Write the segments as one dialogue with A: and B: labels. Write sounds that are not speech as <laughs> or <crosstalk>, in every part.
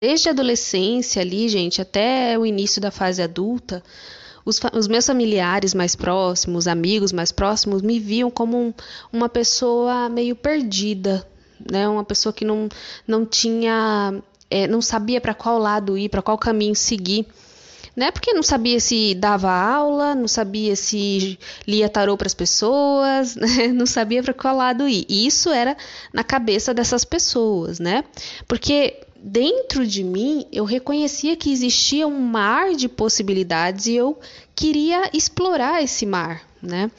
A: Desde a adolescência ali, gente, até o início da fase adulta, os, os, meus familiares mais próximos, amigos mais próximos, me viam como um, uma pessoa meio perdida, né? Uma pessoa que não, não tinha, é, não sabia para qual lado ir, para qual caminho seguir né? Porque não sabia se dava aula, não sabia se lia tarô para as pessoas, <laughs> né? não sabia para qual lado ir. E isso era na cabeça dessas pessoas, né? Porque dentro de mim eu reconhecia que existia um mar de possibilidades e eu queria explorar esse mar, né?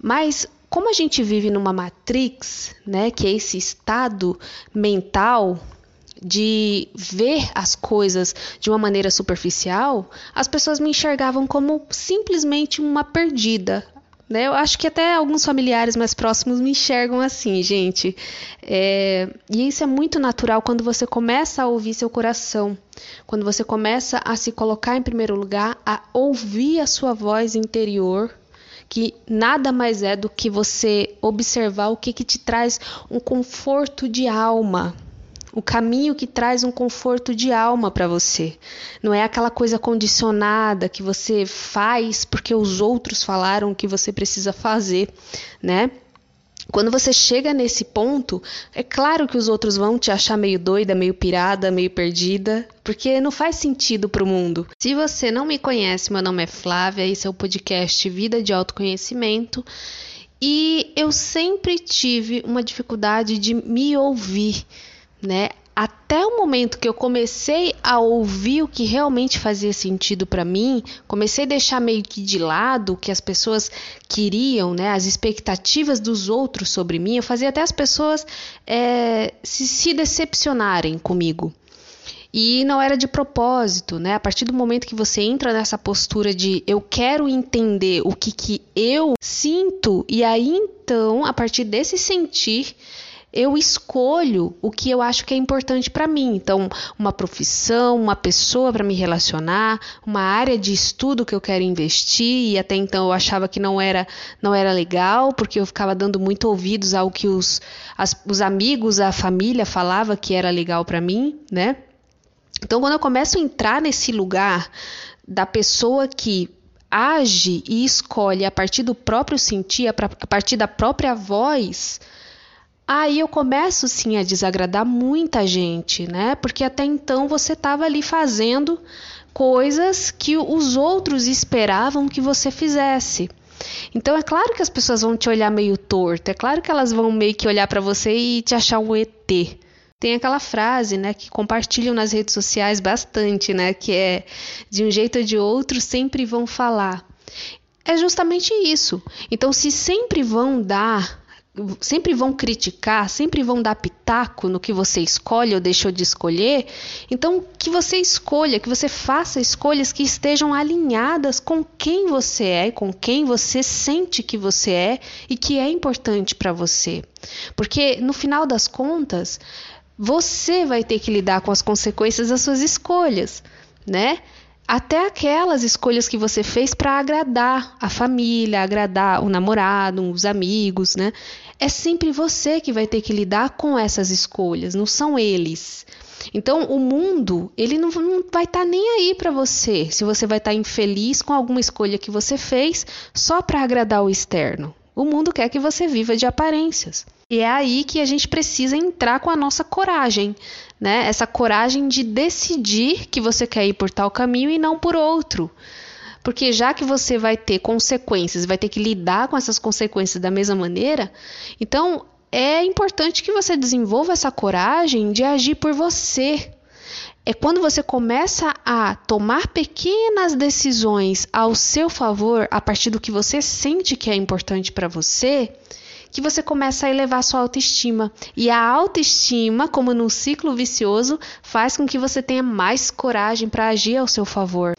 A: Mas como a gente vive numa matrix, né, que é esse estado mental de ver as coisas de uma maneira superficial, as pessoas me enxergavam como simplesmente uma perdida. Né? Eu acho que até alguns familiares mais próximos me enxergam assim, gente. É... E isso é muito natural quando você começa a ouvir seu coração, quando você começa a se colocar em primeiro lugar, a ouvir a sua voz interior que nada mais é do que você observar o que, que te traz um conforto de alma, o caminho que traz um conforto de alma para você. Não é aquela coisa condicionada que você faz porque os outros falaram que você precisa fazer, né? Quando você chega nesse ponto, é claro que os outros vão te achar meio doida, meio pirada, meio perdida, porque não faz sentido para o mundo. Se você não me conhece, meu nome é Flávia, esse é o podcast Vida de Autoconhecimento. E eu sempre tive uma dificuldade de me ouvir né? Até o momento que eu comecei a ouvir o que realmente fazia sentido para mim, comecei a deixar meio que de lado o que as pessoas queriam, né? As expectativas dos outros sobre mim, eu fazia até as pessoas é, se, se decepcionarem comigo. E não era de propósito, né? A partir do momento que você entra nessa postura de eu quero entender o que, que eu sinto, e aí então, a partir desse sentir, eu escolho o que eu acho que é importante para mim. Então, uma profissão, uma pessoa para me relacionar, uma área de estudo que eu quero investir e até então eu achava que não era não era legal, porque eu ficava dando muito ouvidos ao que os, as, os amigos, a família falava que era legal para mim, né? Então, quando eu começo a entrar nesse lugar da pessoa que age e escolhe a partir do próprio sentir, a partir da própria voz, Aí eu começo sim a desagradar muita gente, né? Porque até então você estava ali fazendo coisas que os outros esperavam que você fizesse. Então é claro que as pessoas vão te olhar meio torto, é claro que elas vão meio que olhar para você e te achar um ET. Tem aquela frase, né, que compartilham nas redes sociais bastante, né, que é de um jeito ou de outro sempre vão falar. É justamente isso. Então se sempre vão dar sempre vão criticar, sempre vão dar pitaco no que você escolhe ou deixou de escolher. Então, que você escolha, que você faça escolhas que estejam alinhadas com quem você é, com quem você sente que você é e que é importante para você. Porque no final das contas, você vai ter que lidar com as consequências das suas escolhas, né? até aquelas escolhas que você fez para agradar a família, agradar o namorado, os amigos, né? É sempre você que vai ter que lidar com essas escolhas, não são eles. Então, o mundo, ele não, não vai estar tá nem aí para você, se você vai estar tá infeliz com alguma escolha que você fez só para agradar o externo. O mundo quer que você viva de aparências. E é aí que a gente precisa entrar com a nossa coragem, né? Essa coragem de decidir que você quer ir por tal caminho e não por outro. Porque já que você vai ter consequências, vai ter que lidar com essas consequências da mesma maneira, então é importante que você desenvolva essa coragem de agir por você. É quando você começa a tomar pequenas decisões ao seu favor, a partir do que você sente que é importante para você, que você começa a elevar sua autoestima. E a autoestima, como num ciclo vicioso, faz com que você tenha mais coragem para agir ao seu favor.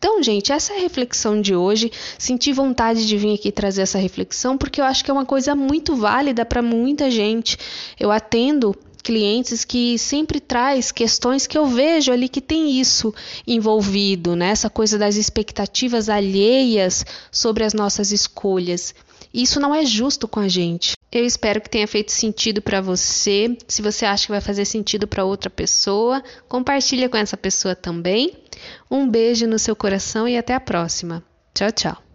A: Então, gente, essa é a reflexão de hoje. Senti vontade de vir aqui trazer essa reflexão porque eu acho que é uma coisa muito válida para muita gente. Eu atendo clientes que sempre traz questões que eu vejo ali que tem isso envolvido, né? Essa coisa das expectativas alheias sobre as nossas escolhas. Isso não é justo com a gente. Eu espero que tenha feito sentido para você. Se você acha que vai fazer sentido para outra pessoa, compartilha com essa pessoa também. Um beijo no seu coração e até a próxima. Tchau, tchau.